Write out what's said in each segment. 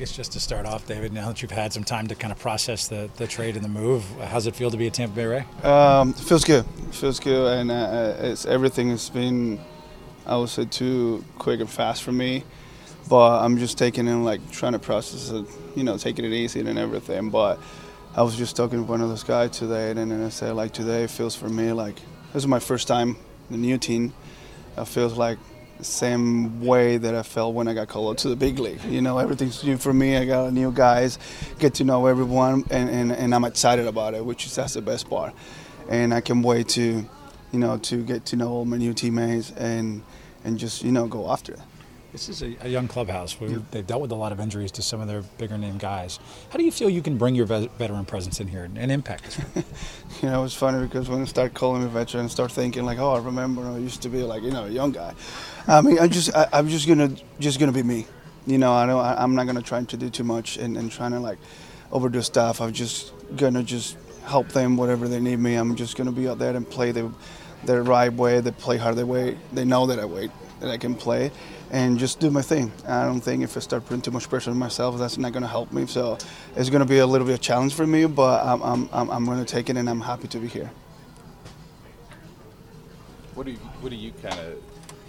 guess just to start off, David, now that you've had some time to kind of process the, the trade and the move, how's it feel to be a Tampa Bay Ray? Um, feels good. Feels good, and uh, it's everything has been, I would say, too quick and fast for me. But I'm just taking in like trying to process it, you know, taking it easy and everything. But I was just talking to one of those guys today, and then I said like today feels for me like this is my first time the new team. It feels like same way that I felt when I got called up to the big league. You know, everything's new for me. I got new guys, get to know everyone, and, and, and I'm excited about it, which is that's the best part. And I can wait to, you know, to get to know all my new teammates and and just you know go after it. This is a, a young clubhouse. We, they've dealt with a lot of injuries to some of their bigger name guys. How do you feel you can bring your vet- veteran presence in here and, and impact? you know, it's funny because when I start calling me veteran, I start thinking like, oh, I remember I used to be like, you know, a young guy. I mean, I'm just, I, I'm just gonna, just gonna be me. You know, I don't, I, I'm not gonna try to do too much and, and trying to like overdo stuff. I'm just gonna just help them whatever they need me. I'm just gonna be out there and play the, the right way. They play hard the way. They know that I wait that I can play, and just do my thing. I don't think if I start putting too much pressure on myself, that's not going to help me. So it's going to be a little bit of a challenge for me, but I'm, I'm, I'm, I'm going to take it, and I'm happy to be here. What do you, what do you kind of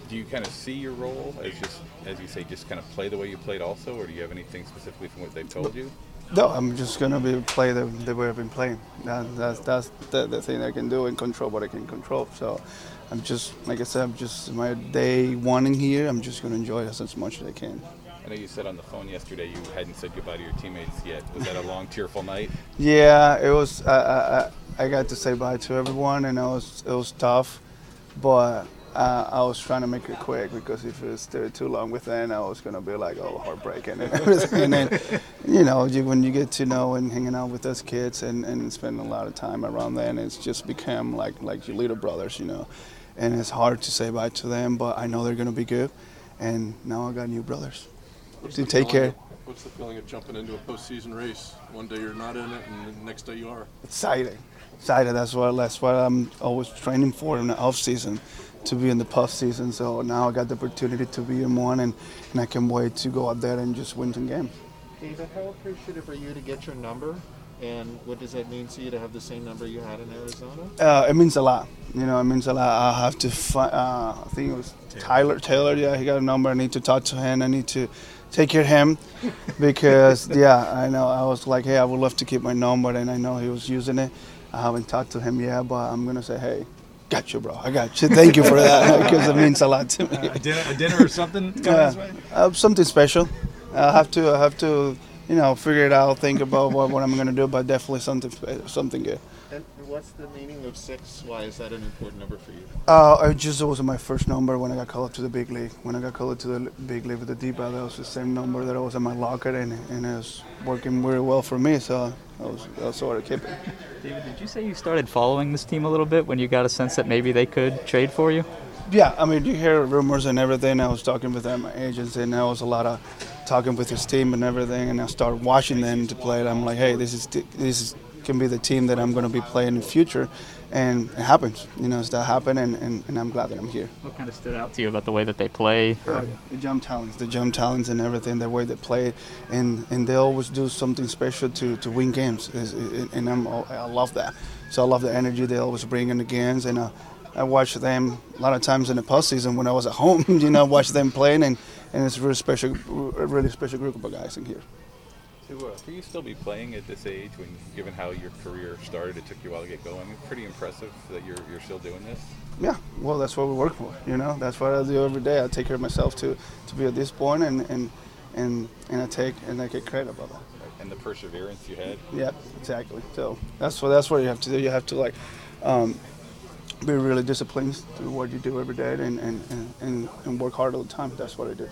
do? You kind of see your role as just as you say, just kind of play the way you played, also, or do you have anything specifically from what they've told you? No, I'm just gonna be play the, the way I've been playing. That, that's that's the, the thing I can do and control what I can control. So I'm just like I said, I'm just my day one in here. I'm just gonna enjoy this as much as I can. I know you said on the phone yesterday you hadn't said goodbye to your teammates yet. Was that a long, tearful night? Yeah, it was. I, I I got to say bye to everyone, and it was it was tough, but uh, I was trying to make it quick because if it stayed too long with within, I was gonna be like, oh, heartbreaking and everything. and then, you know, you, when you get to know and hanging out with those kids and, and spend a lot of time around them, it's just become like like your little brothers, you know. And it's hard to say bye to them, but I know they're gonna be good. And now I got new brothers to take care. Of- What's the feeling of jumping into a postseason race? One day you're not in it, and the next day you are. Exciting, excited. That's what that's what I'm always training for in the off season, to be in the postseason. So now I got the opportunity to be in one, and, and I can wait to go out there and just win some games. David, how appreciative are you to get your number? And what does that mean to you to have the same number you had in Arizona? Uh, it means a lot. You know, it means a lot. I have to find. Uh, I think it was Tyler Taylor. Yeah, he got a number. I need to talk to him. I need to take care of him because yeah, I know. I was like, hey, I would love to keep my number, and I know he was using it. I haven't talked to him yet, but I'm gonna say, hey, got you, bro. I got you. Thank you for that because it means a lot to me. a, dinner, a dinner or something coming Yeah, this uh, something special. I have to. I have to. You know, figure it out. Think about what, what I'm gonna do, but definitely something something good. And what's the meaning of six? Why is that an important number for you? Uh, I just was my first number when I got called up to the big league. When I got called up to the big league with the D-backs, that was the same number that I was in my locker, and, and it was working very well for me. So I was I was sort of keeping it. David, did you say you started following this team a little bit when you got a sense that maybe they could trade for you? Yeah, I mean, you hear rumors and everything. I was talking with them, my agents, and there was a lot of talking with his team and everything. And I start watching them to play. I'm like, hey, this is this is, can be the team that I'm going to be playing in the future. And it happens, you know, it's that happened, and, and, and I'm glad that I'm here. What kind of stood out to you about the way that they play? Uh, the jump talents, the jump talents, and everything, the way they play, and and they always do something special to, to win games, and I'm, I love that. So I love the energy they always bring in the games, and uh, I watch them a lot of times in the postseason when I was at home. You know, watch them playing, and, and it's a really special, a really special group of guys in here. To, uh, for you still be playing at this age, when given how your career started, it took you a while to get going. It's pretty impressive that you're you're still doing this. Yeah, well, that's what we work for. You know, that's what I do every day. I take care of myself to to be at this point, and and and, and I take and I get credit about that. And the perseverance you had. Yeah, exactly. So that's what that's what you have to do. You have to like um, be really disciplined to what you do every day and, and, and, and, work hard all the time. That's what I do.